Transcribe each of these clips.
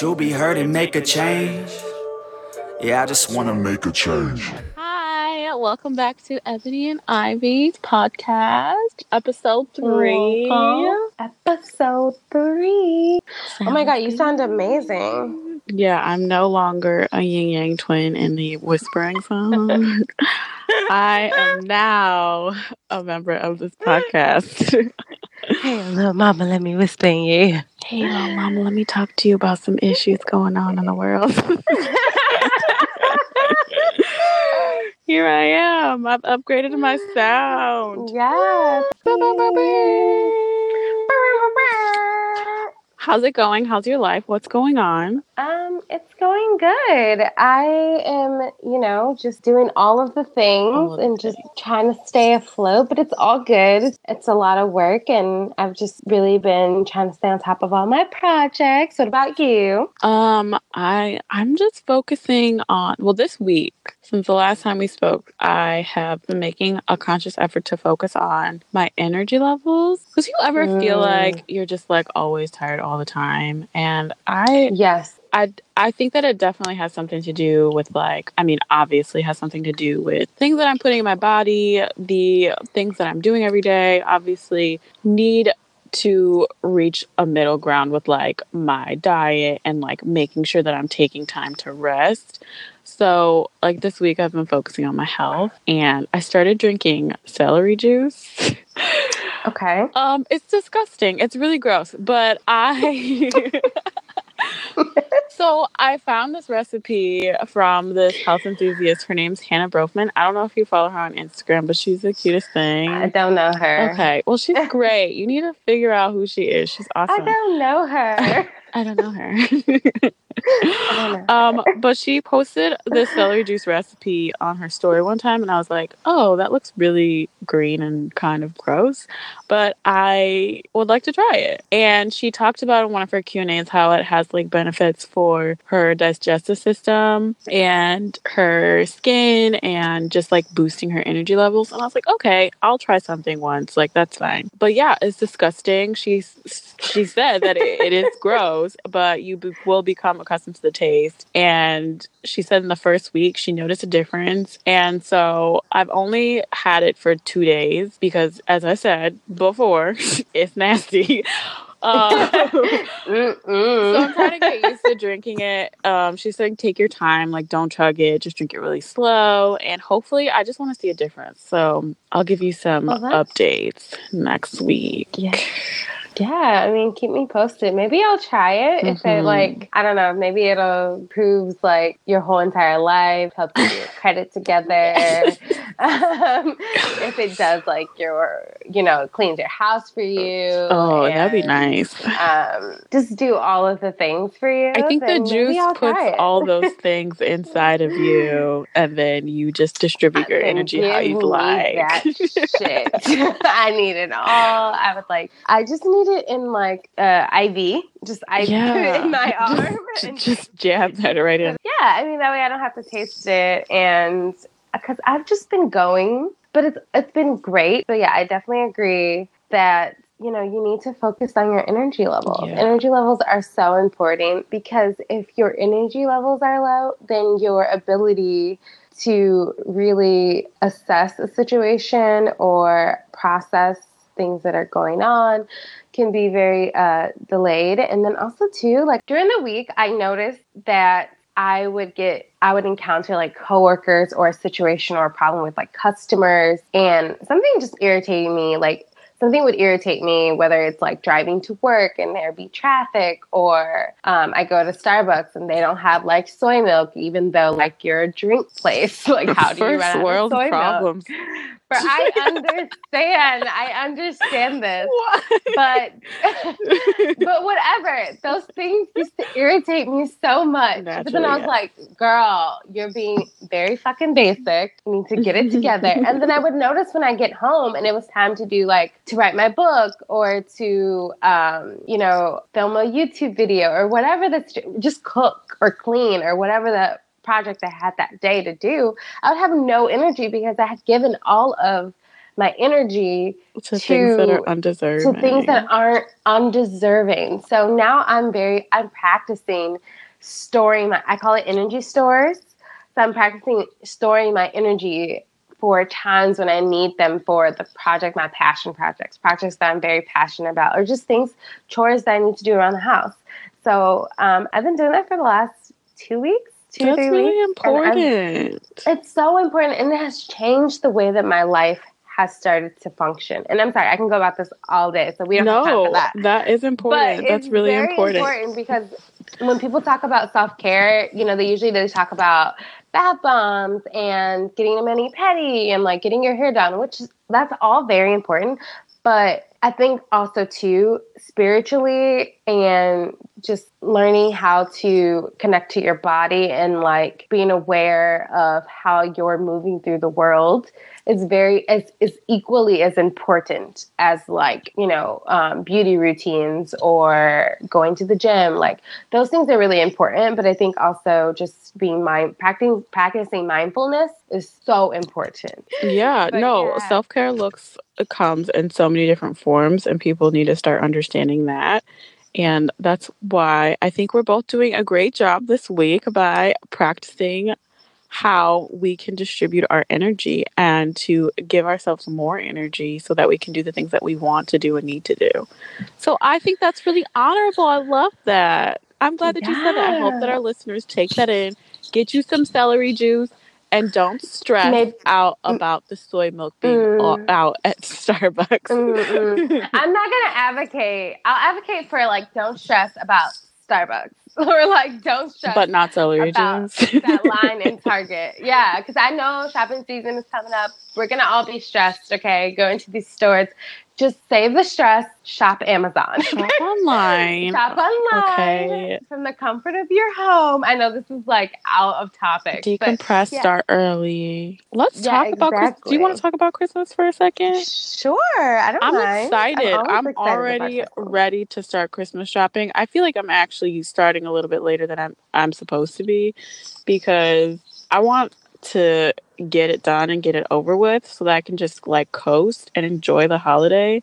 to be heard and make a change. Yeah, I just want to make a change. Hi, welcome back to Ebony and Ivy's podcast, episode three. Episode three. Oh my god, you sound amazing. Yeah, I'm no longer a Ying Yang Twin in the whispering song. I am now a member of this podcast. Hey, little mama, let me whisper in your ear. Hey, little mama, let me talk to you about some issues going on in the world. Here I am. I've upgraded my sound. Yes. How's it going? How's your life? What's going on? Um, it's going good. I am, you know, just doing all of the things of the and just trying to stay afloat, but it's all good. It's a lot of work and I've just really been trying to stay on top of all my projects. What about you? Um, I I'm just focusing on well this week since the last time we spoke, I have been making a conscious effort to focus on my energy levels. Because you ever feel Mm. like you're just like always tired all the time, and I Yes. I I think that it definitely has something to do with like I mean obviously has something to do with things that I'm putting in my body, the things that I'm doing every day. Obviously need to reach a middle ground with like my diet and like making sure that I'm taking time to rest. So, like this week I've been focusing on my health and I started drinking celery juice. Okay. Um, it's disgusting. It's really gross. But I So I found this recipe from this health enthusiast. Her name's Hannah Bronfman. I don't know if you follow her on Instagram, but she's the cutest thing. I don't know her. Okay. Well, she's great. You need to figure out who she is. She's awesome. I don't know her. I don't know her. Don't know. um, but she posted this celery juice recipe on her story one time, and I was like, "Oh, that looks really green and kind of gross," but I would like to try it. And she talked about in one of her Q and A's how it has like benefits for her digestive system and her skin, and just like boosting her energy levels. And I was like, "Okay, I'll try something once. Like that's fine." But yeah, it's disgusting. She she said that it, it is gross, but you be, will become accustomed to the taste. And she said in the first week she noticed a difference. And so I've only had it for two days because, as I said before, it's nasty. Um, so I'm trying to get used to drinking it. Um, she's saying take your time, like don't chug it, just drink it really slow, and hopefully, I just want to see a difference. So I'll give you some Well, updates next week. Yeah. Yeah, I mean, keep me posted. Maybe I'll try it if it Mhm. like I don't know. Maybe it'll improves like your whole entire life, helps you get credit together. um, if it does like your, you know, cleans your house for you. Oh, that'd be nice. Um, just do all of the things for you. I think the juice puts all those things inside of you, and then you just distribute your energy how you like. That shit. I need it all. I would like. I just need it in like uh, IV. Just I put it in my arm. j- and just jab that right in. yeah, I mean that way I don't have to taste it, and because I've just been going, but it's it's been great. But yeah, I definitely agree that you know you need to focus on your energy levels. Yeah. Energy levels are so important because if your energy levels are low, then your ability to really assess a situation or process things that are going on can be very uh, delayed. And then also too, like during the week, I noticed that I would get, I would encounter like coworkers or a situation or a problem with like customers, and something just irritated me. Like something would irritate me, whether it's like driving to work and there be traffic, or um, I go to Starbucks and they don't have like soy milk, even though like you're a drink place. Like how do you run out world of soy milk? problems. For I understand, I understand this, but but whatever. Those things used to irritate me so much. but then I Naturally, was like, girl, you're being very fucking basic. You need to get it together. and then I would notice when I get home and it was time to do like to write my book or to um, you know, film a YouTube video or whatever that's just cook or clean or whatever the project I had that day to do, I would have no energy because I had given all of my energy to, to things that are undeserving. To things that aren't undeserving. So now I'm very I'm practicing storing my I call it energy stores. So I'm practicing storing my energy for times when I need them for the project, my passion projects, projects that I'm very passionate about, or just things, chores that I need to do around the house. So um, I've been doing that for the last two weeks. Two, That's three really weeks, important. It's so important, and it has changed the way that my life has started to function. And I'm sorry, I can go about this all day, so we don't no, have time for that. That is important. But That's really important. important because when people talk about self care, you know, they usually they talk about bath bombs and getting a mani pedi and like getting your hair done, which that's all very important. But I think also too spiritually and just learning how to connect to your body and like being aware of how you're moving through the world is very is, is equally as important as like you know um, beauty routines or going to the gym. Like those things are really important but i think also just being mind practicing practicing mindfulness is so important. Yeah but no yeah. self-care looks comes in so many different forms and people need to start understanding that. And that's why I think we're both doing a great job this week by practicing how we can distribute our energy and to give ourselves more energy so that we can do the things that we want to do and need to do. So I think that's really honorable. I love that. I'm glad that yeah. you said that. I hope that our listeners take that in, get you some celery juice, and don't stress Maybe, out mm. about the soy milk being mm, out at Starbucks. I'm not gonna advocate. I'll advocate for like don't stress about Starbucks or like don't stress. But not celery juice. that line in Target. Yeah, because I know shopping season is coming up. We're gonna all be stressed. Okay, go into these stores. Just save the stress. Shop Amazon. Shop online. shop online. Okay. From the comfort of your home. I know this is like out of topic. Decompress. Yeah. Start early. Let's yeah, talk exactly. about. Christmas. Do you want to talk about Christmas for a second? Sure. I don't. Know. I'm mind. excited. I'm, I'm excited already ready to start Christmas shopping. I feel like I'm actually starting a little bit later than I'm I'm supposed to be because I want to get it done and get it over with so that I can just like coast and enjoy the holiday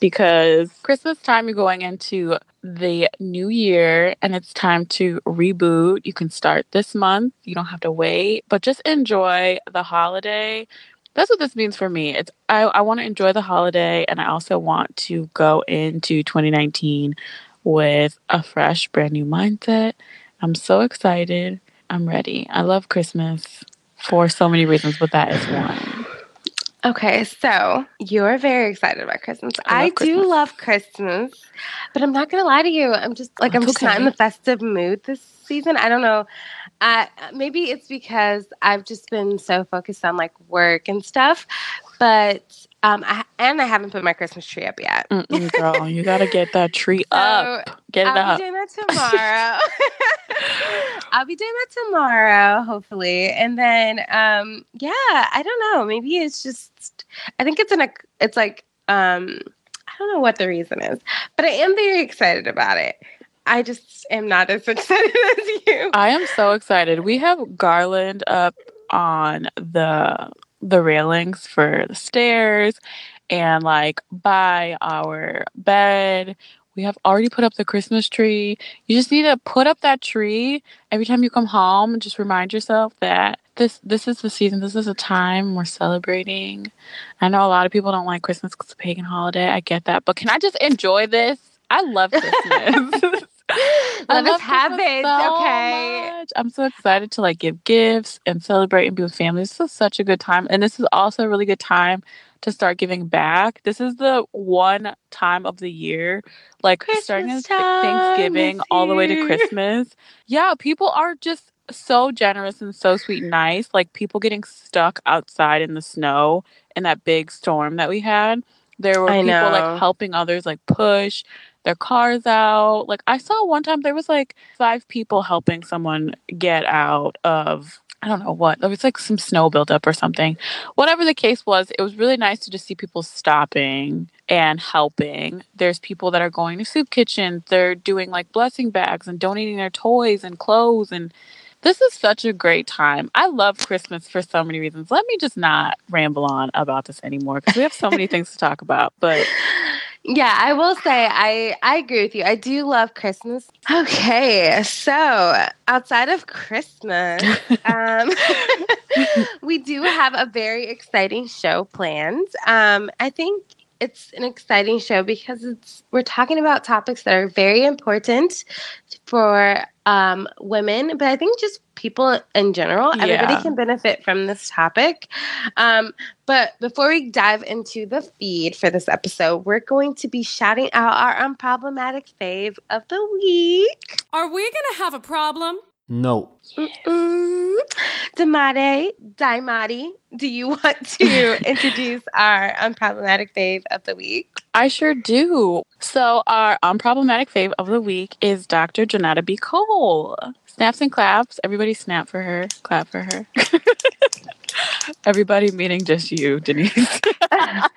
because Christmas time you're going into the new year and it's time to reboot. You can start this month. You don't have to wait, but just enjoy the holiday. That's what this means for me. It's I, I want to enjoy the holiday and I also want to go into 2019 with a fresh brand new mindset. I'm so excited. I'm ready. I love Christmas for so many reasons, but that is one. Okay, so you're very excited about Christmas. I, I Christmas. do love Christmas, but I'm not gonna lie to you. I'm just like I'm just not in the festive mood this season. I don't know. Maybe it's because I've just been so focused on like work and stuff, but um, I, and I haven't put my Christmas tree up yet. Girl, you gotta get that tree so up. Get it I'll up. I'll be doing that tomorrow. I'll be doing that tomorrow, hopefully, and then um, yeah, I don't know. Maybe it's just. I think it's in a. It's like um, I don't know what the reason is, but I am very excited about it. I just am not as excited as you. I am so excited. We have garland up on the the railings for the stairs and like by our bed. We have already put up the Christmas tree. You just need to put up that tree every time you come home and just remind yourself that this this is the season. This is a time we're celebrating. I know a lot of people don't like Christmas because it's a pagan holiday. I get that, but can I just enjoy this? I love Christmas. Let us have it. So okay. Much. I'm so excited to like give gifts and celebrate and be with family. This is such a good time. And this is also a really good time to start giving back. This is the one time of the year, like Christmas starting at Thanksgiving all the way to Christmas. Yeah, people are just so generous and so sweet and nice. Like people getting stuck outside in the snow in that big storm that we had. There were I people know. like helping others like push their cars out. Like I saw one time there was like five people helping someone get out of I don't know what. It was like some snow buildup or something. Whatever the case was, it was really nice to just see people stopping and helping. There's people that are going to soup kitchens. They're doing like blessing bags and donating their toys and clothes and This is such a great time. I love Christmas for so many reasons. Let me just not ramble on about this anymore because we have so many things to talk about. But yeah, I will say I I agree with you. I do love Christmas. Okay, so outside of Christmas, um, we do have a very exciting show planned. Um, I think it's an exciting show because it's we're talking about topics that are very important for um, women, but I think just people in general. Yeah. Everybody can benefit from this topic. Um, but before we dive into the feed for this episode, we're going to be shouting out our unproblematic fave of the week. Are we going to have a problem? No. Mm-mm. Damade, Daimati, do you want to introduce our unproblematic fave of the week? I sure do. So, our unproblematic fave of the week is Dr. Johnetta B. Cole. Snaps and claps. Everybody snap for her, clap for her. Everybody meaning just you, Denise. I'll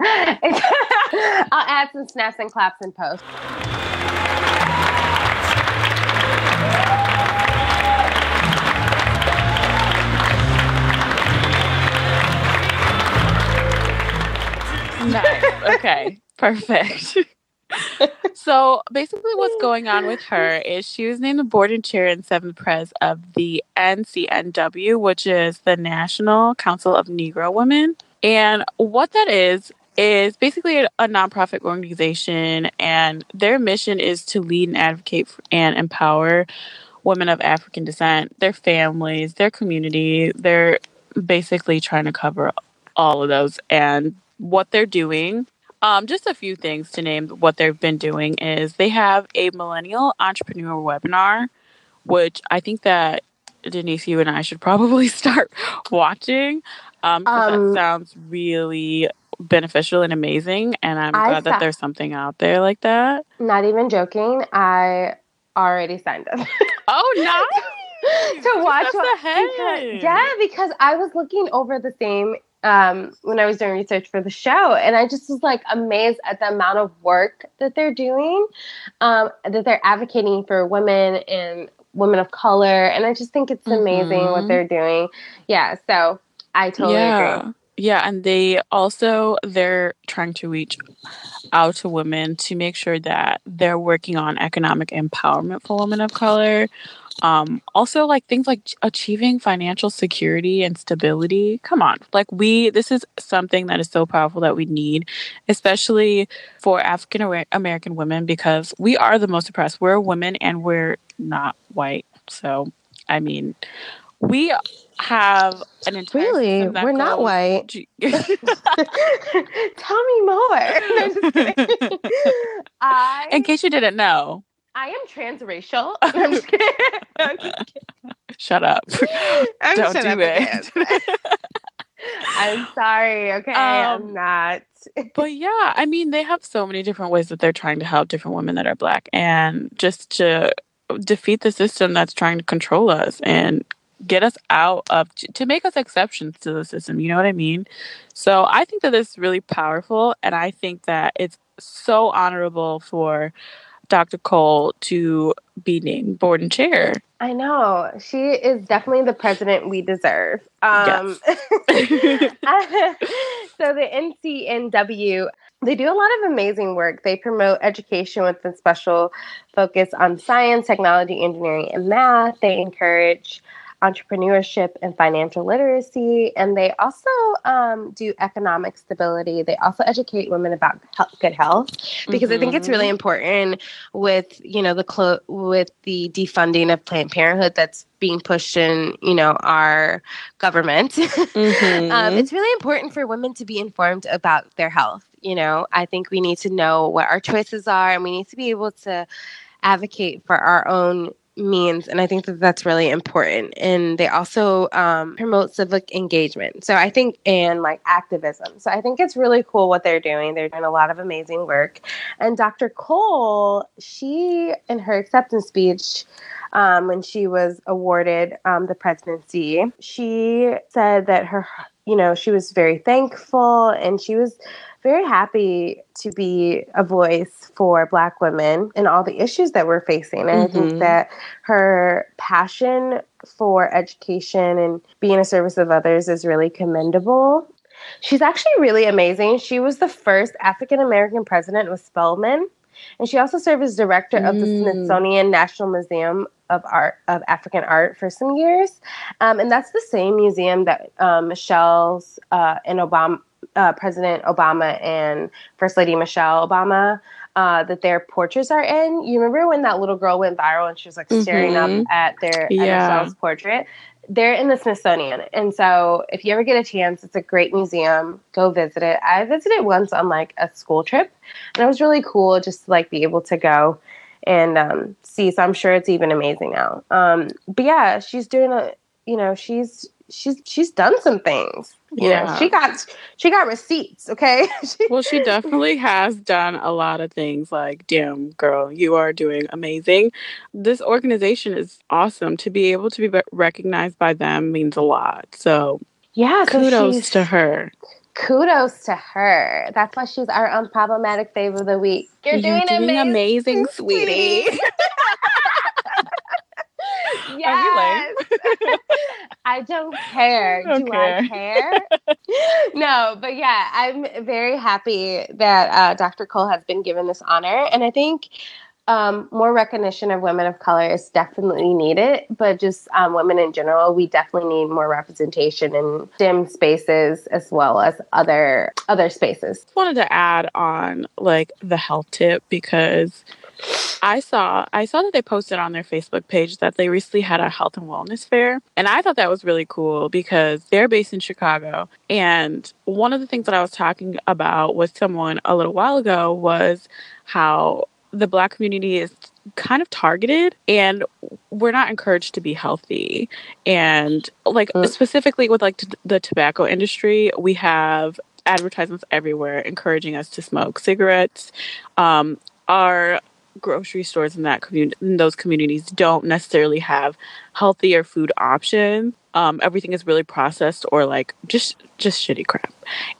add some snaps and claps in post. Nice. Okay. Perfect. so basically what's going on with her is she was named the board and chair and seventh pres of the ncnw which is the national council of negro women and what that is is basically a, a nonprofit organization and their mission is to lead and advocate for, and empower women of african descent their families their community they're basically trying to cover all of those and what they're doing. Um, just a few things to name what they've been doing is they have a millennial entrepreneur webinar, which I think that Denise, you and I should probably start watching. Um, um that sounds really beneficial and amazing, and I'm I glad sa- that there's something out there like that. Not even joking, I already signed up. oh, nice! to watch what, because, yeah, because I was looking over the same um, when I was doing research for the show, and I just was like amazed at the amount of work that they're doing, um, that they're advocating for women and women of color, and I just think it's amazing mm-hmm. what they're doing. Yeah, so I totally yeah. agree. Yeah, and they also they're trying to reach out to women to make sure that they're working on economic empowerment for women of color, um, also, like things like achieving financial security and stability. Come on, like we, this is something that is so powerful that we need, especially for African American women, because we are the most oppressed. We're women and we're not white. So, I mean, we have an entire really we're not white tell me more no, I, in case you didn't know I am transracial. I'm just kidding. I'm just kidding. Shut up. I'm Don't do it. I'm sorry. Okay, um, I'm not. but yeah, I mean, they have so many different ways that they're trying to help different women that are black, and just to defeat the system that's trying to control us and get us out of to make us exceptions to the system. You know what I mean? So I think that this is really powerful, and I think that it's so honorable for Dr. Cole to be named board and chair. I know. She is definitely the president we deserve. Um, yes. so the NCNW, they do a lot of amazing work. They promote education with a special focus on science, technology, engineering, and math. They encourage entrepreneurship and financial literacy. And they also um, do economic stability. They also educate women about health, good health because mm-hmm. I think it's really mm-hmm. important with you know the clo- with the defunding of Planned Parenthood that's being pushed in you know our government. Mm-hmm. um, it's really important for women to be informed about their health. You know, I think we need to know what our choices are, and we need to be able to advocate for our own means and i think that that's really important and they also um, promote civic engagement. So i think and like activism. So i think it's really cool what they're doing. They're doing a lot of amazing work. And dr cole she in her acceptance speech um, when she was awarded um, the presidency she said that her you know she was very thankful and she was very happy to be a voice for Black women and all the issues that we're facing. And mm-hmm. I think Mhm. that her passion for education and being a service of others is really commendable. She's actually really amazing. She was the first African American president with Spelman. And she also served as director of the Mm. Smithsonian National Museum of Art of African Art for some years, um, and that's the same museum that um, Michelle's uh, and Obama, uh, President Obama and First Lady Michelle Obama, uh, that their portraits are in. You remember when that little girl went viral and she was like staring Mhm. up at their at Yeah. Michelle's portrait? They're in the Smithsonian, and so if you ever get a chance, it's a great museum. Go visit it. I visited once on like a school trip, and it was really cool just to like be able to go and um, see. So I'm sure it's even amazing now. Um, but yeah, she's doing a. You know, she's she's she's done some things. You know, Yeah. she got she got receipts. Okay. She- Well, she definitely has done a lot of things like, damn, girl, you are doing amazing. This organization is awesome. To be able to be recognized by them means a lot. So yeah. so kudos to her. kudos to her. That's why she's our unproblematic fave of the week. You're, doing, amazing, amazing, sweetie. Yes. I don't care. Don't Do I care? no, but yeah, I'm very happy that uh, Dr. Cole has been given this honor. And I think um, more recognition of women of color is definitely needed, but just um, women in general, we definitely need more representation in STEM spaces as well as other other spaces. wanted to add on like the health tip because I saw I saw that they posted on their Facebook page that they recently had a health and wellness fair and I thought that was really cool because they're based in Chicago and one of the things that I was talking about with someone a little while ago was how the black community is kind of targeted and we're not encouraged to be healthy and like Mm. specifically with like t- the tobacco industry we have advertisements everywhere encouraging us to smoke cigarettes um, our grocery stores in that community in those communities don't necessarily have healthier food options um, everything is really processed or like just just shitty crap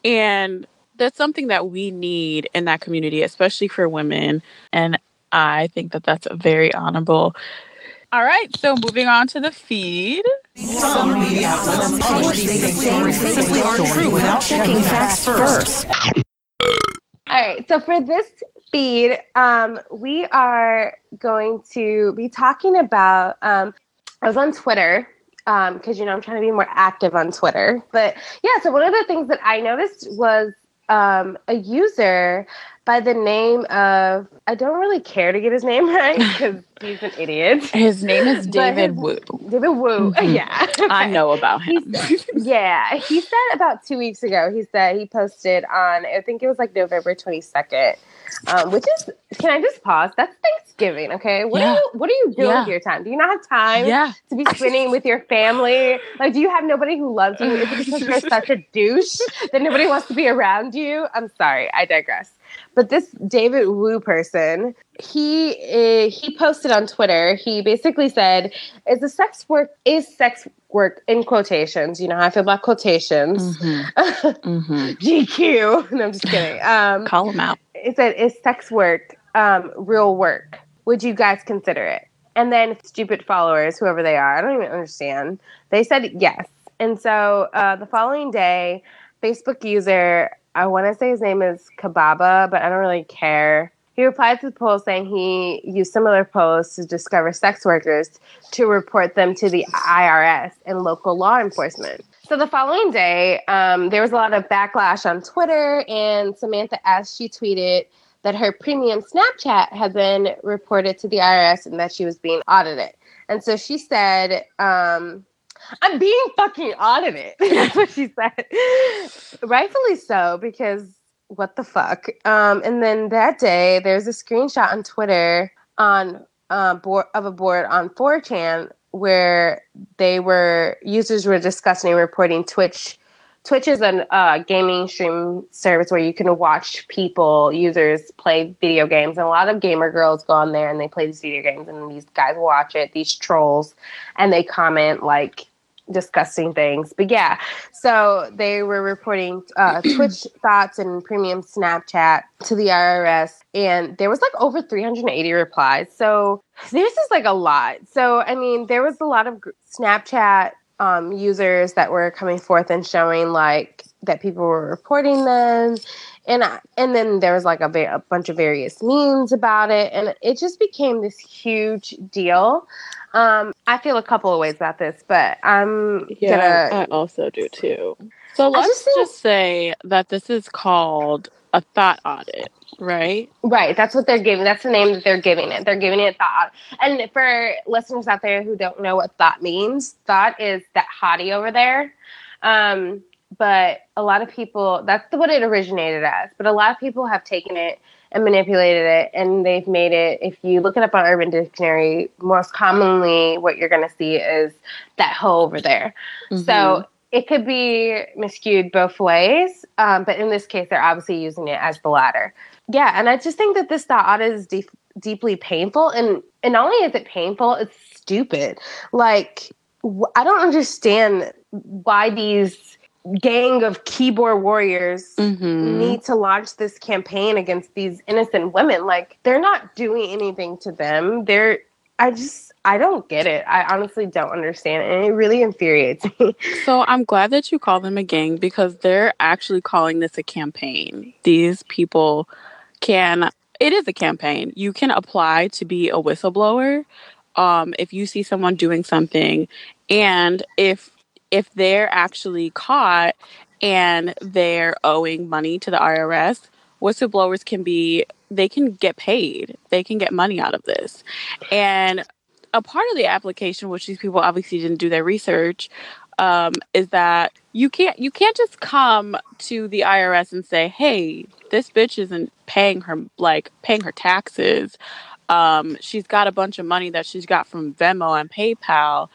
and that's something that we need in that community especially for women and i think that that's a very honorable all right so moving on to the feed Some media outlets publish things that simply aren't true without checking facts first. All right. So for this feed, um, we are going to be talking about. Um, I was on Twitter because you know I'm trying to be more active on Twitter. But yeah, so one of the things that I noticed was um, a user by the name of I don't really care to get his name right because he's an idiot. his name is david his- wu David Wu. Mhm. Yeah. i know about him Yeah, he said about two weeks ago. He said he posted on I think it was like November twenty second, um, which is can I just pause? That's Thanksgiving, okay? What Yeah. are you What are you doing Yeah. with your time? Do you not have time yeah to be spending with your family? Like, do you have nobody who loves you? Is it because you're such a douche that nobody wants to be around you? I'm sorry, I digress. But this David Wu person, he uh, he posted on Twitter. He basically said, "Is the sex work is sex work in quotations? You know how I feel about quotations." hmm GQ. No, I'm just kidding. Um, call him out it said, "Is sex work um, real work? Would you guys consider it?" And then stupid followers, whoever they are, I don't even understand. They said yes. And so uh, the following day, Facebook user, I want to say his name is Kababa, but I don't really care. He replied to the post saying he used similar posts to discover sex workers to report them to the IRS and local law enforcement. So the following day, um, there was a lot of backlash on Twitter, and Samantha S. She tweeted that her premium Snapchat had been reported to the IRS and that she was being audited. And so she said, um, I'm being fucking audited. That's what she said. Rightfully so, because what the fuck? Um, and then that day, there's a screenshot on Twitter on uh, board of a board on 4chan where they were users were discussing and reporting Twitch. Twitch is a uh, gaming stream service where you can watch people, users play video games, and a lot of gamer girls go on there and they play these video games, and these guys watch it, these trolls, and they comment like disgusting things. But yeah, so they were reporting uh, Twitch thoughts and premium Snapchat to the IRS, and there was like over 380 replies. So this is like a lot. So I mean, there was a lot of Snapchat um, users that were coming forth and showing like that people were reporting them and I, and then there was like a, a bunch of various memes about it and it just became this huge deal um, I feel a couple of ways about this, but I'm Yeah, gonna. I also do too. So let's just just, say that this is called a thought audit, right? Right, that's what they're giving. That's the name that they're giving it. They're giving it thought. And for listeners out there who don't know what thought means, thought is that hottie over there. Um, but a lot of people, that's what it originated as. But a lot of people have taken it and manipulated it, and they've made it. If you look it up on Urban Dictionary, most commonly what you're going to see is that hoe over there. Mm-hmm. So it could be miscued both ways, um, but in this case, they're obviously using it as the latter. Yeah, and I just think that this thought is deep, deeply painful, and and not only is it painful, it's stupid. Like I don't understand why these gang of keyboard warriors Mhm. need to launch this campaign against these innocent women. Like they're not doing anything to them. They're I just I don't get it. I honestly don't understand it. And it really infuriates me. So I'm glad that you call them a gang because they're actually calling this a campaign. These people can it is a campaign. You can apply to be a whistleblower um, if you see someone doing something and if if they're actually caught and they're owing money to the IRS, whistleblowers can be they can get paid. They can get money out of this. And a part of the application, which these people obviously didn't do their research, um, is that you can't you can't just come to the IRS and say, "Hey, this bitch isn't paying her like paying her taxes. Um, she's got a bunch of money that she's got from Venmo and PayPal,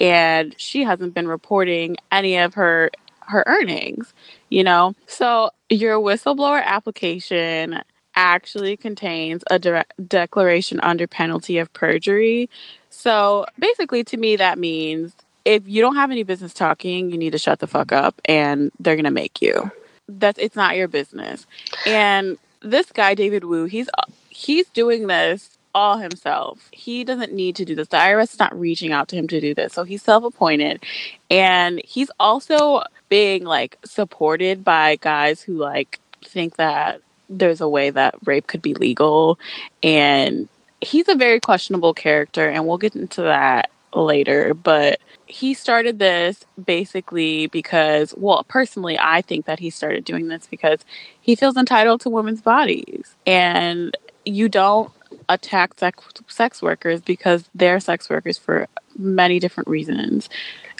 and she hasn't been reporting any of her her earnings." You know, so your whistleblower application actually contains a direct declaration under penalty of perjury. So basically, to me, that means if you don't have any business talking, you need to shut the fuck up and they're going to make you. That's it's not your business. And this guy, David Wu, he's he's doing this all himself. He doesn't need to do this. The IRS is not reaching out to him to do this. So he's self appointed. And he's also being like supported by guys who like think that there's a way that rape could be legal. And he's a very questionable character. And we'll get into that later. But he started this basically because, well, personally, I think that he started doing this because he feels entitled to women's bodies. And you don't attack sex, sex workers because they're sex workers for many different reasons.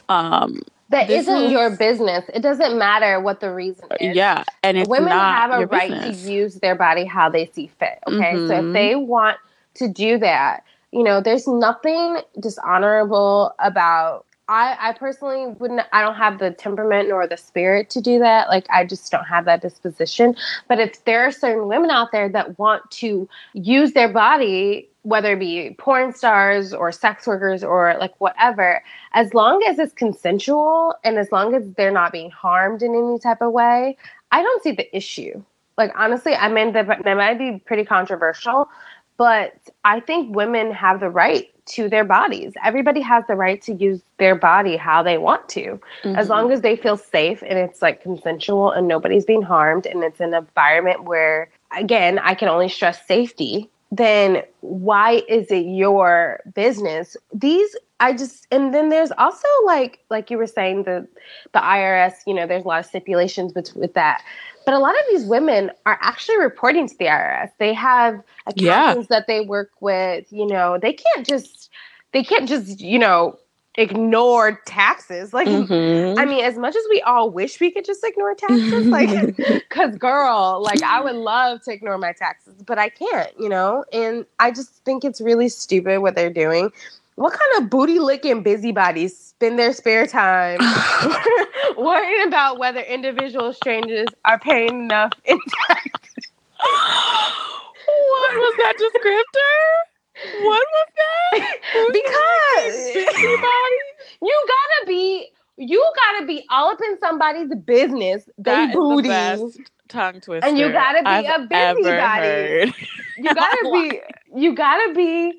Um, that not is- your business. It doesn't matter what the reason is. yeah, and it's Women have a right business. to use their body how they see fit. Okay. So if Mhm. they want to do that, you know, there's nothing dishonorable about I, I personally wouldn't I don't have the temperament nor the spirit to do that. Like I just don't have that disposition. But if there are certain women out there that want to use their body, whether it be porn stars or sex workers or like whatever, as long as it's consensual and as long as they're not being harmed in any type of way, I don't see the issue. Like honestly, I mean that might be pretty controversial, but I think women have the right to their bodies. Everybody has the right to use their body how they want to, as Mhm. long as they feel safe and it's like consensual and nobody's being harmed and it's an environment where, again, I can only stress safety. Then why is it your business? These I just and then there's also like like you were saying the the IRS. You know, there's a lot of stipulations with with that. But a lot of these women are actually reporting to the IRS. They have Yeah. that they work with. You know, they can't just they can't just you know ignore taxes. Like, Mhm. I mean, as much as we all wish we could just ignore taxes, like, because girl, like, I would love to ignore my taxes, but I can't. You know, and I just think it's really stupid what they're doing. What kind of booty licking busybodies spend their spare time worrying about whether individual strangers are paying enough in taxes? what was that descriptor? What was that? because Busybody? you gotta be you gotta be all up in somebody's business, they That booty. the tongue twister. And you gotta be I've a busybody. You gotta be you gotta be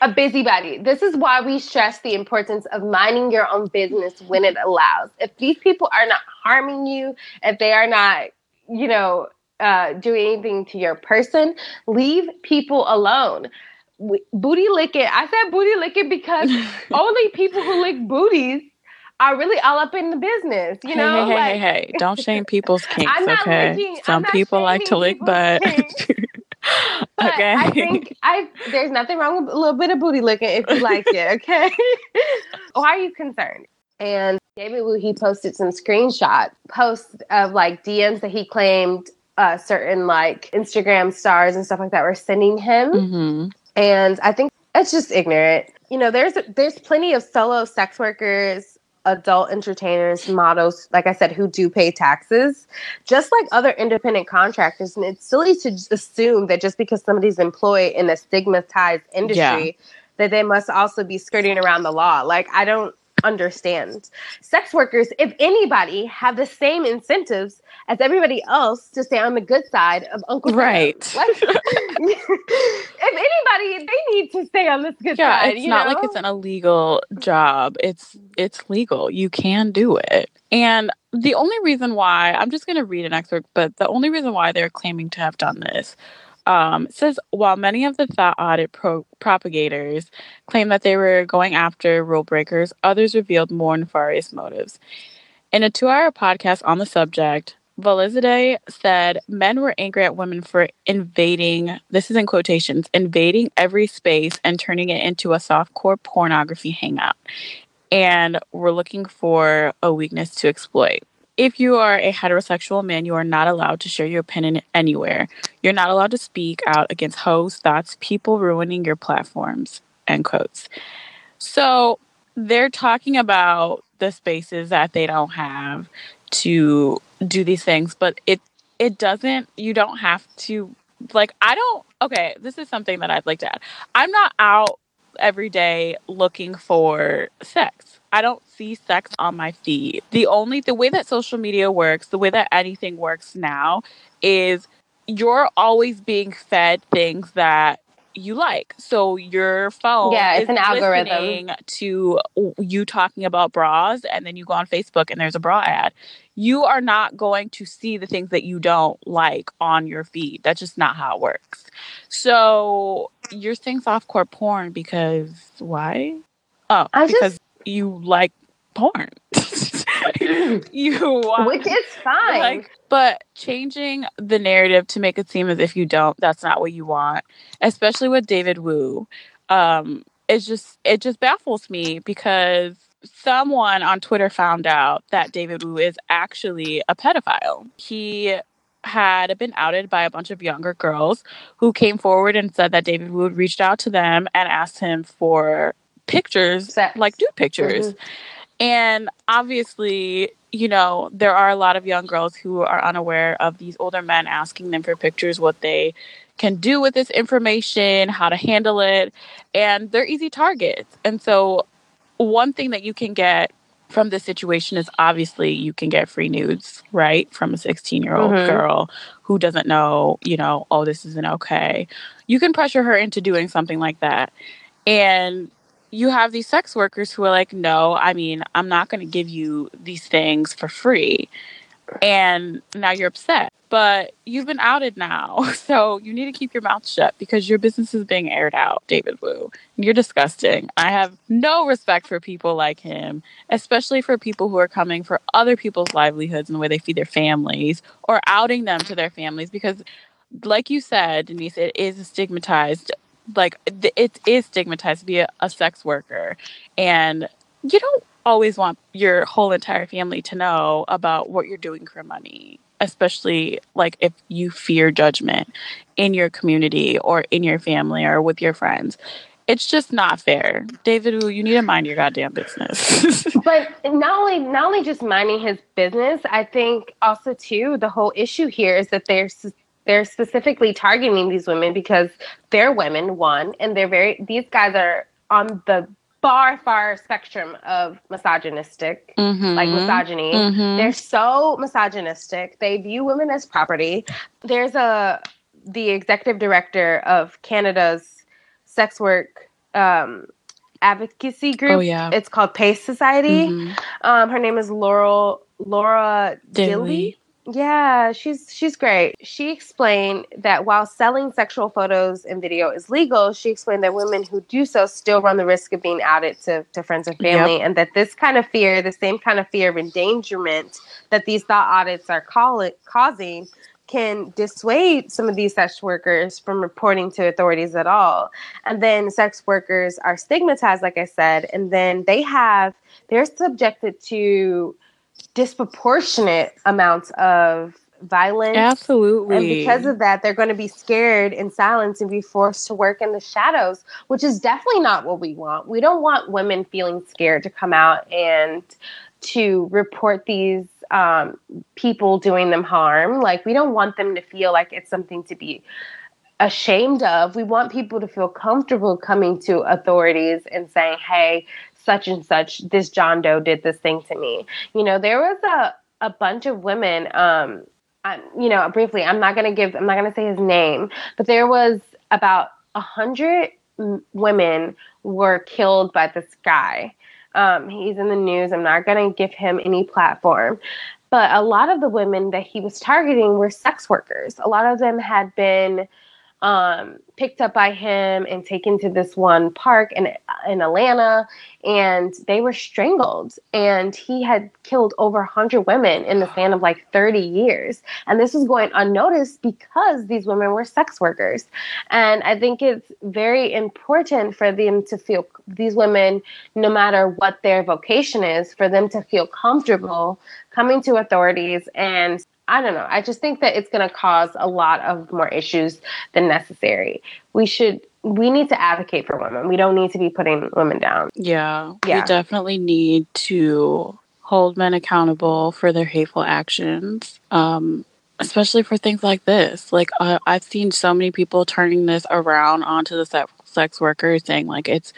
a busybody. This is why we stress the importance of minding your own business when it allows. If these people are not harming you, if they are not, you know, uh, doing anything to your person, leave people alone. W- Booty licking. I said booty licking because only people who lick booties are really all up in the business. You know, hey, hey, like, hey, hey! Don't shame people's kinks, okay? Some people like to lick butt. But okay. I think I there's nothing wrong with a little bit of booty licking if you like it, okay? Why are you concerned? And David Wu, he posted some screenshot posts of like DMs that he claimed uh, certain like Instagram stars and stuff like that were sending him. hmm And I think it's just ignorant. You know, there's there's plenty of solo sex workers, adult entertainers, models, like I said, who do pay taxes, just like other independent contractors. And it's silly to assume that just because somebody's employed in a stigmatized industry, that they must also be skirting around the law. Like I don't understand. Sex workers, if anybody, have the same incentives as everybody else to stay on the good side of Uncle Right. Like, if anybody, they need to stay on this good Yeah, side. it's not know? like it's an illegal job. It's it's legal. You can do it. And the only reason why I'm just going to read an excerpt, but the only reason why they're claiming to have done this um, says while many of the thought audit pro- propagators claim that they were going after rule breakers, others revealed more nefarious motives. In a two-hour podcast on the subject, Valizadeh said men were angry at women for invading, this is in quotations, invading every space and turning it into a softcore pornography hangout. And we're looking for a weakness to exploit. If you are a heterosexual man, you are not allowed to share your opinion anywhere. You're not allowed to speak out against hoes, thoughts, people ruining your platforms. End quotes. So they're talking about the spaces that they don't have to do these things, but it it doesn't you don't have to like I don't okay, this is something that I'd like to add. I'm not out every day looking for sex. I don't see sex on my feed. The only the way that social media works, the way that anything works now is you're always being fed things that you like. So your phone Yeah, it's is an algorithm. listening to you talking about bras and then you go on Facebook and there's a bra ad. You are not going to see the things that you don't like on your feed. That's just not how it works. So you're saying softcore porn because why? Oh, I just- because you like porn. you want Which is fine. like but changing the narrative to make it seem as if you don't that's not what you want especially with david wu um it's just it just baffles me because someone on twitter found out that david wu is actually a pedophile he had been outed by a bunch of younger girls who came forward and said that david wu reached out to them and asked him for pictures Sex. like nude mm-hmm. pictures and obviously, you know, there are a lot of young girls who are unaware of these older men asking them for pictures, what they can do with this information, how to handle it, and they're easy targets. And so, one thing that you can get from this situation is obviously you can get free nudes, right? From a 16 year old Mhm. girl who doesn't know, you know, oh, this isn't okay. You can pressure her into doing something like that. And you have these sex workers who are like, no, I mean, I'm not going to give you these things for free. And now you're upset, but you've been outed now. So you need to keep your mouth shut because your business is being aired out, David Wu. You're disgusting. I have no respect for people like him, especially for people who are coming for other people's livelihoods and the way they feed their families or outing them to their families because like you said, Denise, it is stigmatized. Like it is stigmatized to be a, a sex worker, and you don't always want your whole entire family to know about what you're doing for money, especially like if you fear judgment in your community or in your family or with your friends. It's just not fair, David. You need to mind your goddamn business. but not only not only just minding his business, I think also too the whole issue here is that they're they're specifically targeting these women because they're women, one, and they're very these guys are on the far, far spectrum of misogynistic, Mhm. like misogyny. Mhm. They're so misogynistic. They view women as property. There's a the executive director of Canada's sex work um, advocacy group. Oh, yeah. It's called Pace Society. Mhm. Um, her name is Laurel Laura Dilley. Dilley. Yeah, she's she's great. She explained that while selling sexual photos and video is legal, she explained that women who do so still run the risk of being outed to, to friends and family, and that this kind of fear, the same kind of fear of endangerment that these thought audits are call it, causing, can dissuade some of these sex workers from reporting to authorities at all. And then sex workers are stigmatized, like I said, and then they have they're subjected to disproportionate amounts of violence. Absolutely. And because of that, they're going to be scared in silence and be forced to work in the shadows, which is definitely not what we want. We don't want women feeling scared to come out and to report these um, people doing them harm. Like, we don't want them to feel like it's something to be ashamed of. We want people to feel comfortable coming to authorities and saying, hey, such and such, this John Doe did this thing to me. You know, there was a, a bunch of women, um, I, you know, briefly, I'm not to give, I'm not to say his name, but there was about a hundred women were killed by this guy. Um, he's in the news. I'm not to give him any platform. But a lot of the women that he was targeting were sex workers. A lot of them had been um, picked up by him and taken to this one park in in Atlanta, and they were strangled. And he had killed over 100 women in the span of like 30 years. And this was going unnoticed because these women were sex workers. And I think it's very important for them to feel these women, no matter what their vocation is, for them to feel comfortable coming to authorities and I don't know. I just think that it's going to cause a lot of more issues than necessary. We should, we need to advocate for women. We don't need to be putting women down. Yeah, Yeah. we definitely need to hold men accountable for their hateful actions, um, especially for things like this. Like, uh, I've seen so many people turning this around onto the sex, sex workers, saying like it's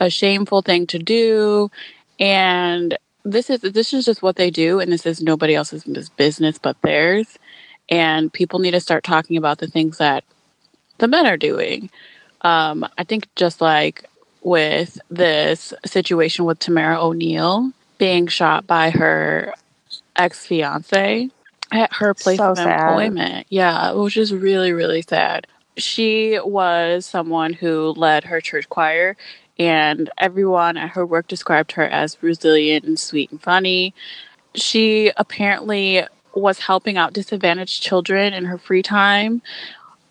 a shameful thing to do, and this is this is just what they do, and this is nobody else's business but theirs. And people need to start talking about the things that the men are doing. Um, I think just like with this situation with Tamara O'Neal being shot by her ex fiance at her place So of sad. employment. Yeah, which is really, really sad. She was someone who led her church choir, and everyone at her work described her as resilient and sweet and funny. She apparently was helping out disadvantaged children in her free time.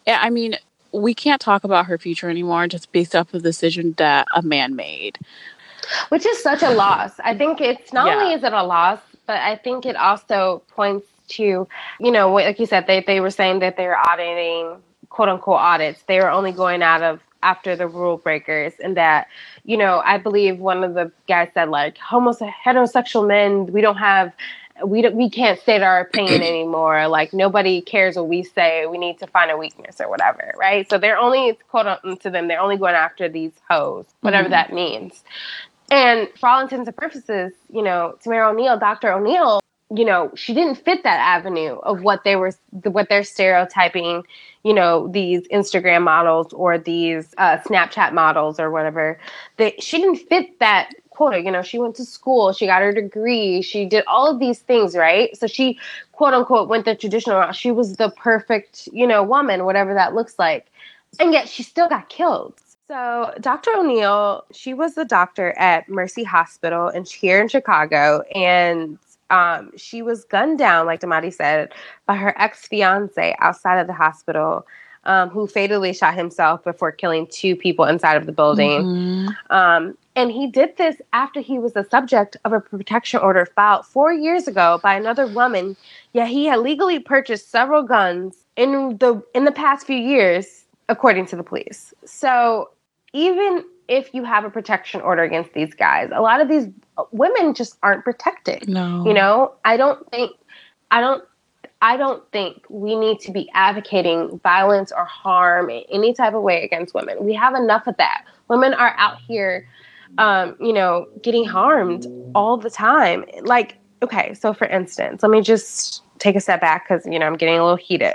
Yeah, I mean, we can't talk about her future anymore just based off of the decision that a man made. which is such a loss. I think it's not Yeah. only is it a loss, but I think it also points to, you know, like you said, they they were saying that they were auditing quote unquote audits. They were only going out of after the rule breakers, and that, you know, I believe one of the guys said like, homosexual heterosexual men, we don't have. We don't, we can't state our opinion anymore. Like nobody cares what we say. We need to find a weakness or whatever, right? So they're only quote unquote to them. They're only going after these hoes, whatever Mhm. that means. And for all intents and purposes, you know, Tamara O'Neal, Dr. O'Neal, you know, she didn't fit that avenue of what they were, what they're stereotyping, you know, these Instagram models or these uh, Snapchat models or whatever. They, she didn't fit that quota. You know, she went to school, she got her degree, she did all of these things, right? So she, quote unquote, went the traditional route. She was the perfect, you know, woman, whatever that looks like. And yet she still got killed. So, Dr. O'Neal, she was the doctor at Mercy Hospital in, here in Chicago, and um, she was gunned down, like Damati said, by her ex fiance outside of the hospital, um, who fatally shot himself before killing two people inside of the building. Mhm. Um, and he did this after he was the subject of a protection order filed four years ago by another woman. Yet he had legally purchased several guns in the in the past few years, according to the police. So even if you have a protection order against these guys, a lot of these women just aren't protected. No. You know, I don't think, I don't, I don't think we need to be advocating violence or harm in any type of way against women. We have enough of that. Women are out here um, you know, getting harmed all the time. Like, okay, so for instance, let me just take a step back because you know I'm getting a little heated.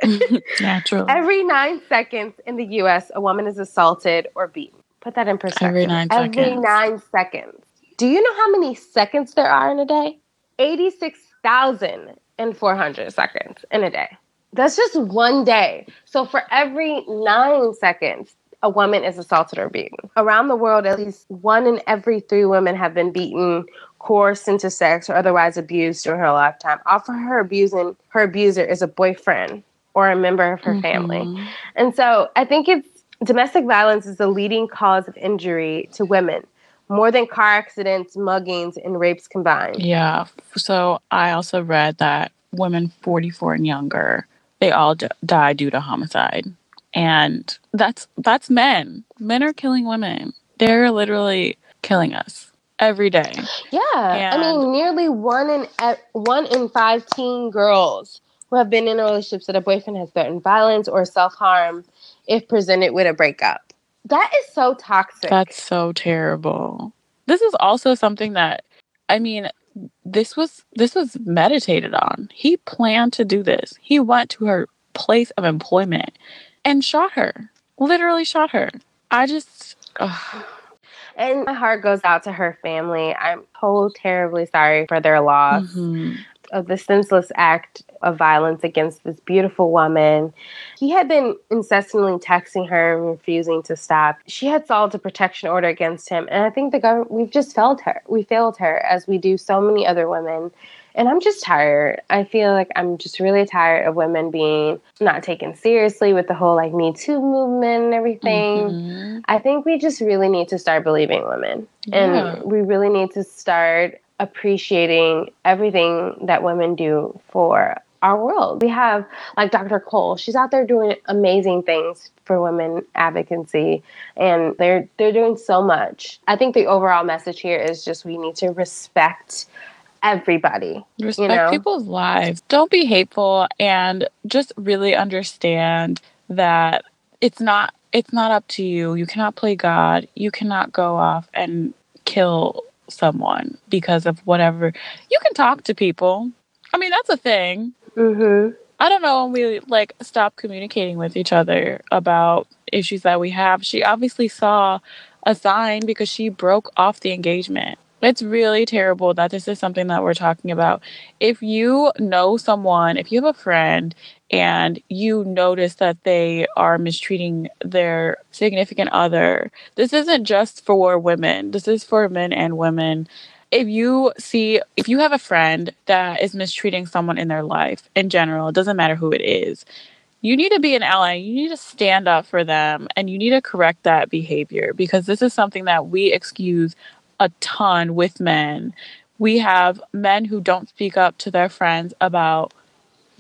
Naturally. Every nine seconds in the U.S., a woman is assaulted or beaten. Put that in perspective. Every nine Every seconds. nine seconds. Do you know how many seconds there are in a day? Eighty-six thousand and four hundred seconds in a day. That's just one day. So for every nine seconds, a woman is assaulted or beaten. Around the world, at least one in every three women have been beaten, coerced into sex, or otherwise abused during her lifetime. Often her abusing her abuser is a boyfriend or a member of her family. Mhm. And so I think it's domestic violence is the leading cause of injury to women, more than car accidents, muggings, and rapes combined. Yeah. So I also read that women 44 and younger, they all d- die due to homicide. And that's that's men. Men are killing women. They're literally killing us every day. Yeah, I mean, nearly one in e- one in five teen girls who have been in relationships that a boyfriend has threatened violence or self harm if presented with a breakup. That is so toxic. That's so terrible. This is also something that I mean, this was this was meditated on. He planned to do this. He went to her place of employment and shot her. Literally shot her. I just ugh. and my heart goes out to her family. I'm so terribly sorry for their loss. Mhm. Of the senseless act of violence against this beautiful woman. He had been incessantly texting her and refusing to stop. She had solved a protection order against him, and I think the government we've just failed her. We failed her as we do so many other women. And I'm just tired. I feel like I'm just really tired of women being not taken seriously with the whole like Me Too movement and everything. Mhm. I think we just really need to start believing women. And we really need to start appreciating everything that women do for our world. We have like Dr. Cole, she's out there doing amazing things for women advocacy and they're they're doing so much. I think the overall message here is just we need to respect everybody. Respect know? people's lives. Don't be hateful and just really understand that it's not it's not up to you. You cannot play God. You cannot go off and kill someone because of whatever. You can talk to people. I mean, that's a thing. Mhm. I don't know when we like stop communicating with each other about issues that we have. She obviously saw a sign because she broke off the engagement. It's really terrible that this is something that we're talking about. If you know someone, if you have a friend and you notice that they are mistreating their significant other, this isn't just for women. This is for men and women. If you see if you have a friend that is mistreating someone in their life in general it doesn't matter who it is you need to be an ally. You need to stand up for them and you need to correct that behavior because this is something that we excuse a ton with men. We have men who don't speak up to their friends about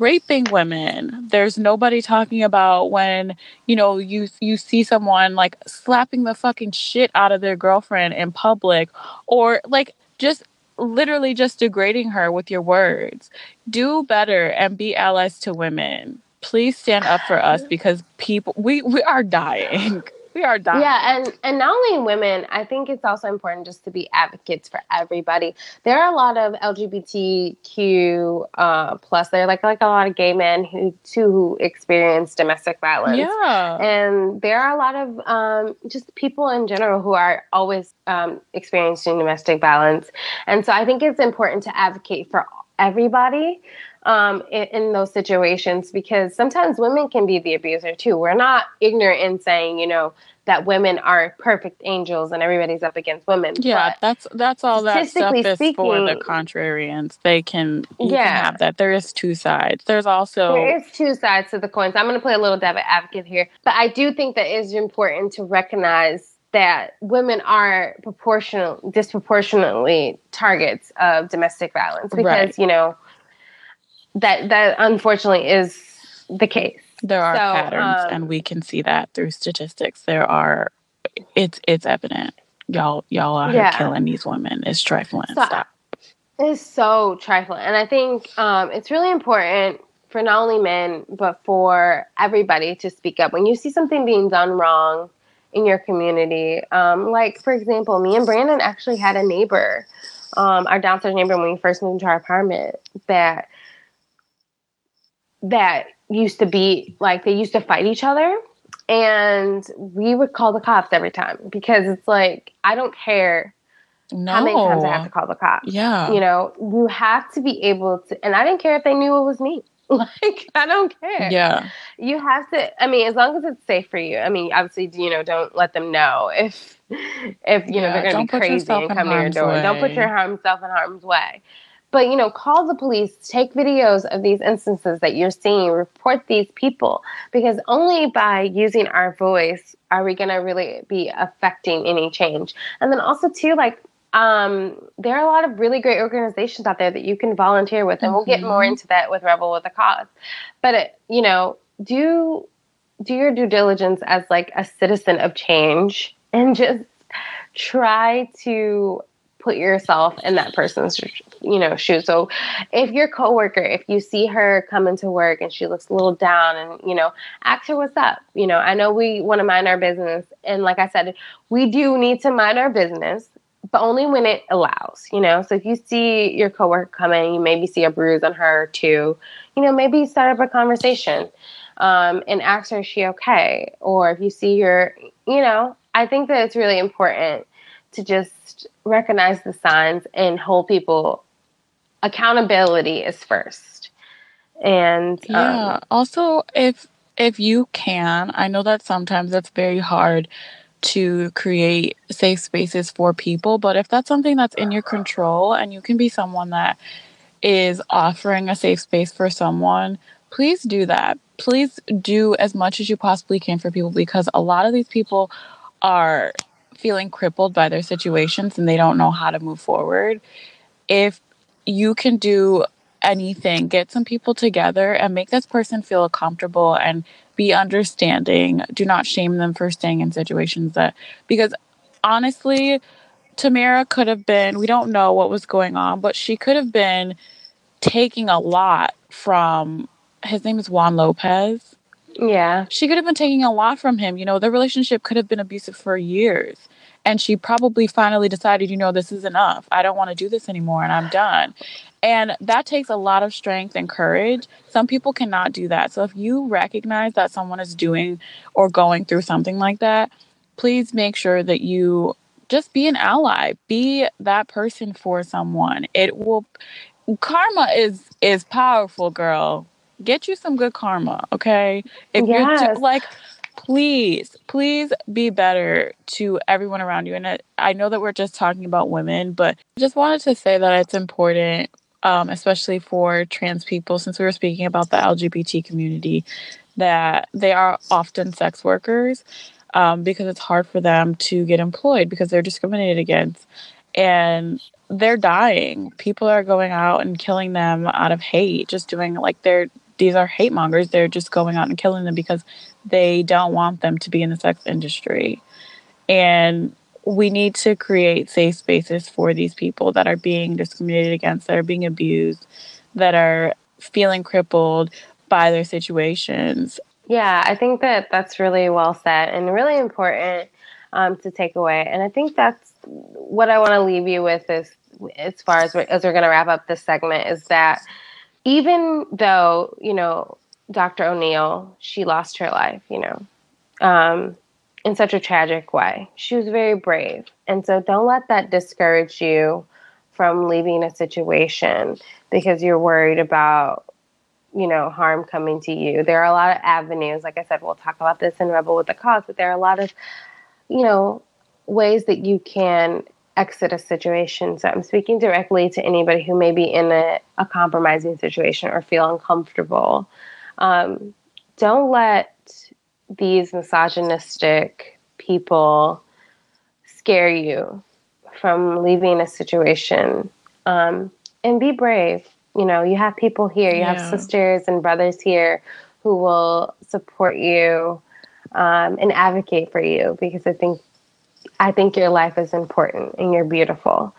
raping women. There's nobody talking about when you know you you see someone like slapping the fucking shit out of their girlfriend in public or like just literally just degrading her with your words. Do better and be allies to women. Please stand up for us because people we we are dying we are dying Yeah, and and not only women, I think it's also important just to be advocates for everybody. There are a lot of LGBTQ uh, plus. There are like like a lot of gay men who too who experience domestic violence. yeah And there are a lot of um, just people in general who are always um, experiencing domestic violence. And so I think it's important to advocate for everybody um, in, in those situations because sometimes women can be the abuser too. We're not ignorant in saying, you know, that women are perfect angels and everybody's up against women. yeah But that's that's all that stuff is for the speaking- contrarians they can you can Yeah. have that there is two sides there's also There is two sides to the coin. So I'm going to play a little devil advocate here, but I do think that it is important to recognize that women are proportional, disproportionately targets of domestic violence because Right. you know that that unfortunately is the case. There are So, patterns, um, and we can see that through statistics. There are, it's it's evident. Y'all y'all are Yeah. killing these women. It's trifling. So- Stop. It's so trifling, and I think um, it's really important for not only men but for everybody to speak up when you see something being done wrong in your community. Um, like, for example, me and Brandon actually had a neighbor, um, our downstairs neighbor, when we first moved into our apartment, that that used to be like they used to fight each other and we would call the cops every time because it's like I don't care No. how many times I have to call the cops. Yeah. You know, you have to be able to, and I didn't care if they knew it was me. Like, I don't care. Yeah. You have to, I mean, as long as it's safe for you. I mean, obviously, you know, don't let them know if, if, you know, they're going to be crazy and come to your door. Don't put way. your harm, self in harm's way. But, you know, call the police, take videos of these instances that you're seeing, report these people, because only by using our voice are we going to really be affecting any change. And then also, too, like, um, there are a lot of really great organizations out there that you can volunteer with, and we'll get more Mhm. into that with Rebel with a Cause. But it, you know, do do your due diligence as like a citizen of change, and just try to put yourself in that person's you know shoes. So, if your coworker, if you see her come into work and she looks a little down, and you know, ask her what's up. You know, I know we want to mind our business, and like I said, we do need to mind our business but only when it allows, you know. So if you see your coworker come in, you maybe see a bruise on her too you know, maybe start up a conversation um, and ask her, is she okay? Or if you see your, you know, I think that it's really important to just recognize the signs and hold people. Accountability is first, and um, Yeah. also, if if you can, I know that sometimes it's very hard to create safe spaces for people, but if that's something that's in your control and you can be someone that is offering a safe space for someone, please do that. Please do as much as you possibly can for people because a lot of these people are feeling crippled by their situations and they don't know how to move forward. If you can do anything, get some people together and make this person feel comfortable and be understanding. Do not shame them for staying in situations that, because honestly, Tamara could have been, we don't know what was going on, but she could have been taking a lot from, his name is Juan Lopez. yeah, She could have been taking a lot from him. You know, their relationship could have been abusive for years. And she probably finally decided, you know, this is enough. I don't want to do this anymore and I'm done. And that takes a lot of strength and courage. Some people cannot do that. So if you recognize that someone is doing or going through something like that, please make sure that you just be an ally. Be that person for someone. It will karma is is powerful, girl. Get you some good karma, okay? If you're Yes. like please, please be better to everyone around you. And I, I know that we're just talking about women, but I just wanted to say that it's important, um, especially for trans people, since we were speaking about the LGBT community, that they are often sex workers um, because it's hard for them to get employed because they're discriminated against. And they're dying. People are going out and killing them out of hate, just doing like they're these are hate mongers. They're just going out and killing them because they don't want them to be in the sex industry. And we need to create safe spaces for these people that are being discriminated against, that are being abused, that are feeling crippled by their situations. Yeah, I think that that's really well said and really important um, to take away. And I think that's what I want to leave you with is as far as we're, as we're going to wrap up this segment is that even though you know Dr. O'Neal, she lost her life, you know, um, in such a tragic way. She was very brave, and so don't let that discourage you from leaving a situation because you're worried about you know, harm coming to you. There are a lot of avenues. Like I said, we'll talk about this in Rebel with the Cause, but there are a lot of, you know, ways that you can exit a situation. So I'm speaking directly to anybody who may be in a, a compromising situation or feel uncomfortable. Um, don't let these misogynistic people scare you from leaving a situation. Um, and be brave. You know you have people here. You have sisters and brothers here who will support you um, and advocate for you because i think i think your life is important and you're beautiful.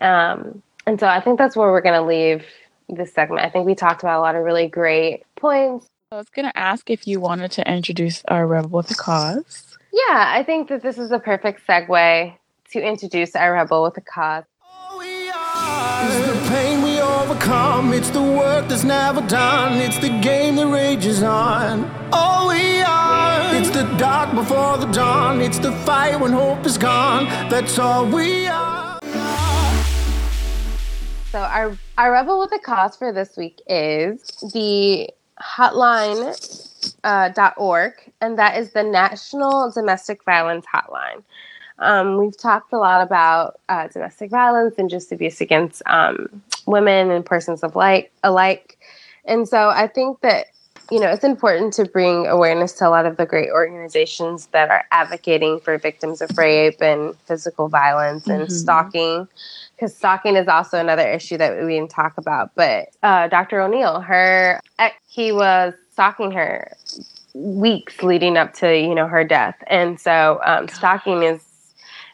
Um, and so i think that's where we're going to leave this segment. I think we talked about a lot of really great points I was going to ask if you wanted to introduce our Rebel with a Cause. Yeah, I think that this is a perfect segue to introduce our rebel with a cause. Oh, it's the pain we overcome. It's the work that's never done. It's the game that rages on. All we are. It's the dark before the dawn. It's the fight when hope is gone. That's all we are. So our our rebel with a cause for this week is the hotline uh, dot org, and that is the National Domestic Violence Hotline. Um, we've talked a lot about uh, domestic violence and just abuse against um, women and persons of like alike, and so I think that you know it's important to bring awareness to a lot of the great organizations that are advocating for victims of rape and physical violence and Mhm. stalking because stalking is also another issue that we didn't talk about. But uh, Dr. O'Neal, her ex, he was stalking her weeks leading up to you know her death, and so um, stalking is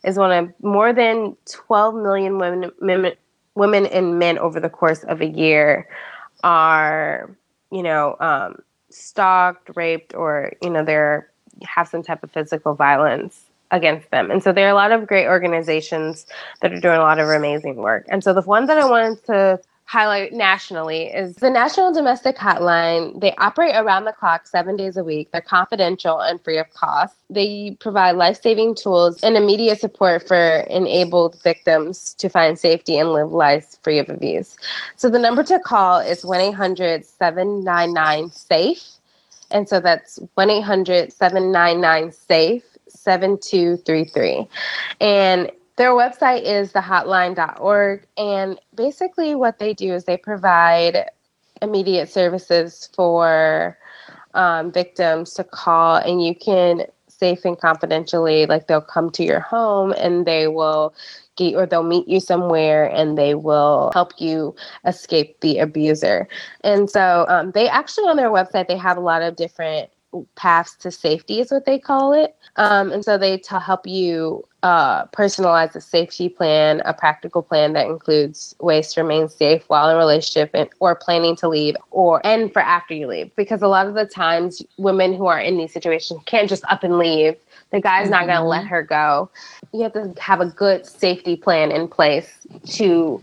is one of more than 12 million women, women women and men over the course of a year are you know um, stalked, raped, or you know they're have some type of physical violence against them. And so there are a lot of great organizations that are doing a lot of amazing work. And so the one that I wanted to highlight nationally is the National Domestic Hotline. They operate around the clock seven days a week. They're confidential and free of cost. They provide life saving tools and immediate support for enabled victims to find safety and live lives free of abuse. So the number to call is 1 800 799 SAFE. And so that's 1 800 799 SAFE 7233. And their website is thehotline.org. And basically, what they do is they provide immediate services for um, victims to call, and you can safe and confidentially, like they'll come to your home and they will get, or they'll meet you somewhere and they will help you escape the abuser. And so um, they actually on their website, they have a lot of different paths to safety is what they call it. Um, and so they to help you uh, personalize a safety plan, a practical plan that includes ways to remain safe while in a relationship and, or planning to leave or and for after you leave. Because a lot of the times women who are in these situations can't just up and leave. The guy's not going to let her go. You have to have a good safety plan in place to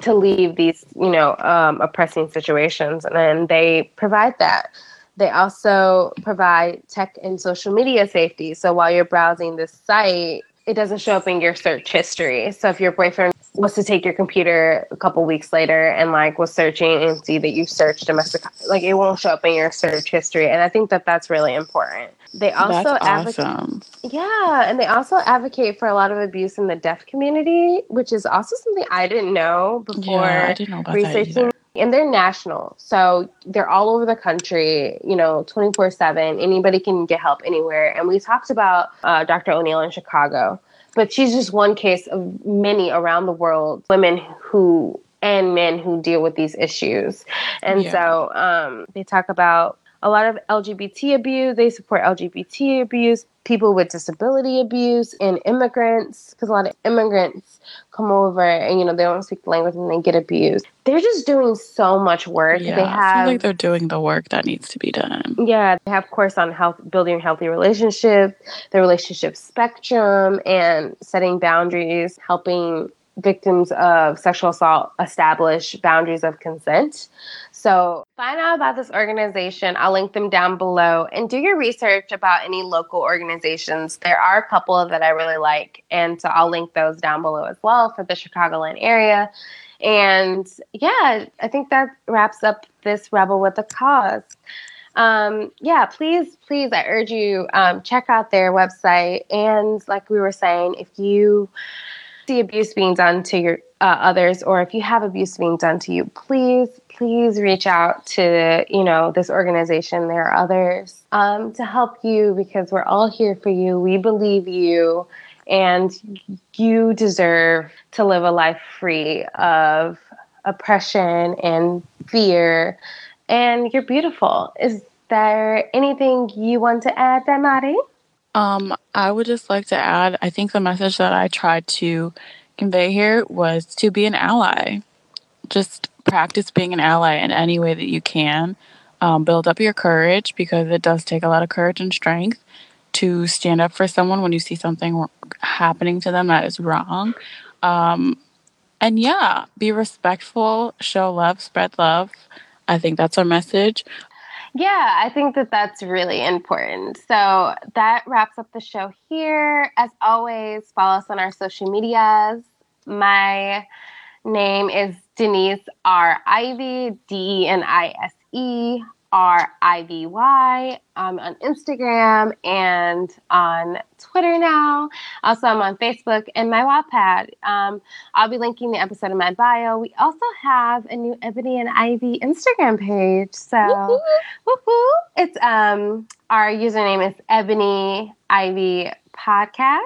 to leave these, you know, um, oppressing situations, and then they provide that. They also provide tech and social media safety. So while you're browsing this site, it doesn't show up in your search history. So if your boyfriend was to take your computer a couple weeks later and like was searching and see that you searched domestic, like it won't show up in your search history. And I think that that's really important. They also That's advocate. awesome. Yeah, and they also advocate for a lot of abuse in the deaf community, which is also something I didn't know before Yeah, I didn't know about that researching. And they're national, so they're all over the country. You know, twenty four seven. Anybody can get help anywhere. And we talked about uh, Dr. O'Neal in Chicago, but she's just one case of many around the world. Women who and men who deal with these issues, and Yeah. so um, they talk about a lot of LGBT abuse. They support LGBT abuse, people with disability abuse, and immigrants, because a lot of immigrants come over and you know they don't speak the language and they get abused. They're just doing so much work. Yeah, they I have feel like they're doing the work that needs to be done. yeah, they have course on health, building healthy relationships, the relationship spectrum, and setting boundaries, helping victims of sexual assault establish boundaries of consent. So find out about this organization. I'll link them down below and do your research about any local organizations. There are a couple that I really like, and so I'll link those down below as well for the Chicagoland area. And yeah, I think that wraps up this Rebel with a Cause um, yeah, please, please, I urge you um, check out their website. And like we were saying, if you see abuse being done to your uh, others, or if you have abuse being done to you, please, please reach out to you know this organization. There are others um, to help you because we're all here for you. We believe you. And you deserve to live a life free of oppression and fear and you're beautiful. Is there anything you want to add, Damari? Um, I would just like to add, I think the message that I tried to convey here was to be an ally. Just practice being an ally in any way that you can. Um, build up your courage because it does take a lot of courage and strength. to stand up for someone when you see something happening to them that is wrong. Um, and yeah, be respectful, show love, spread love. I think that's our message. Yeah, I think that that's really important. So that wraps up the show here. As always, follow us on our social medias. My name is Denise R. Ivy, D E N I S E R I V Y. I'm on Instagram and on Twitter now. Also, I'm on Facebook and my Wattpad. Um, I'll be linking the episode in my bio. We also have a new Ebony and Ivy Instagram page. So, woohoo! woohoo. It's um, our username is Ebony Ivy Podcast.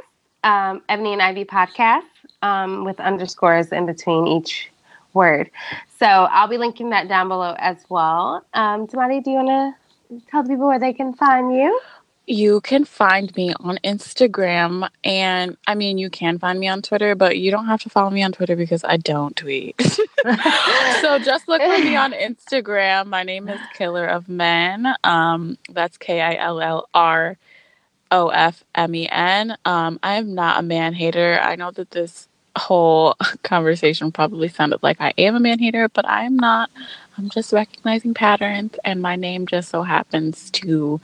Um, Ebony and Ivy Podcast um, with underscores in between each word. So I'll be linking that down below as well. Um, do you want to tell people where they can find you? You can find me on Instagram, and I mean, you can find me on Twitter, but you don't have to follow me on Twitter because I don't tweet. so just look for me on Instagram. My name is Killer of Men. Um, that's K I L L R O F M E N. Um, I am not a man hater. I know that this whole conversation probably sounded like I am a man hater, but I'm not. I'm just recognizing patterns, and my name just so happens to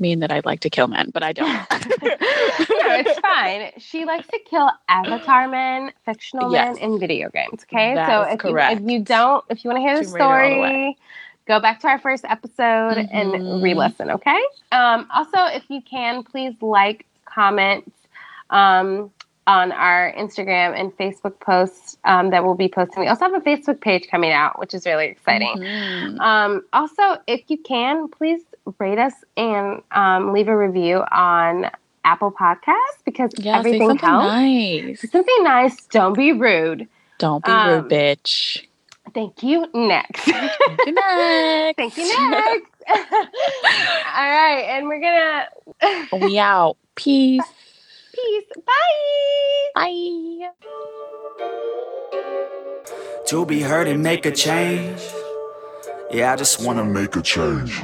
mean that I'd like to kill men, but I don't. no, it's fine. She likes to kill avatar men, fictional yes. men in video games. Okay, that so if you, if you don't, if you want to hear the story, go back to our first episode mm-hmm. and re-listen. Okay. Um, also, if you can, please like, comment. Um, on our Instagram and Facebook posts um, that we'll be posting. We also have a Facebook page coming out, which is really exciting. Mm-hmm. Um, also, if you can, please rate us and um, leave a review on Apple Podcasts because yeah, everything something helps. Nice. Something nice. Don't be rude. Don't be rude, um, bitch. Thank you. Next. Thank you next. Thank you next. All right, and we're gonna. we out. Peace. Peace. Bye. Bye. To be heard and make a change. Yeah, I just want to make a change.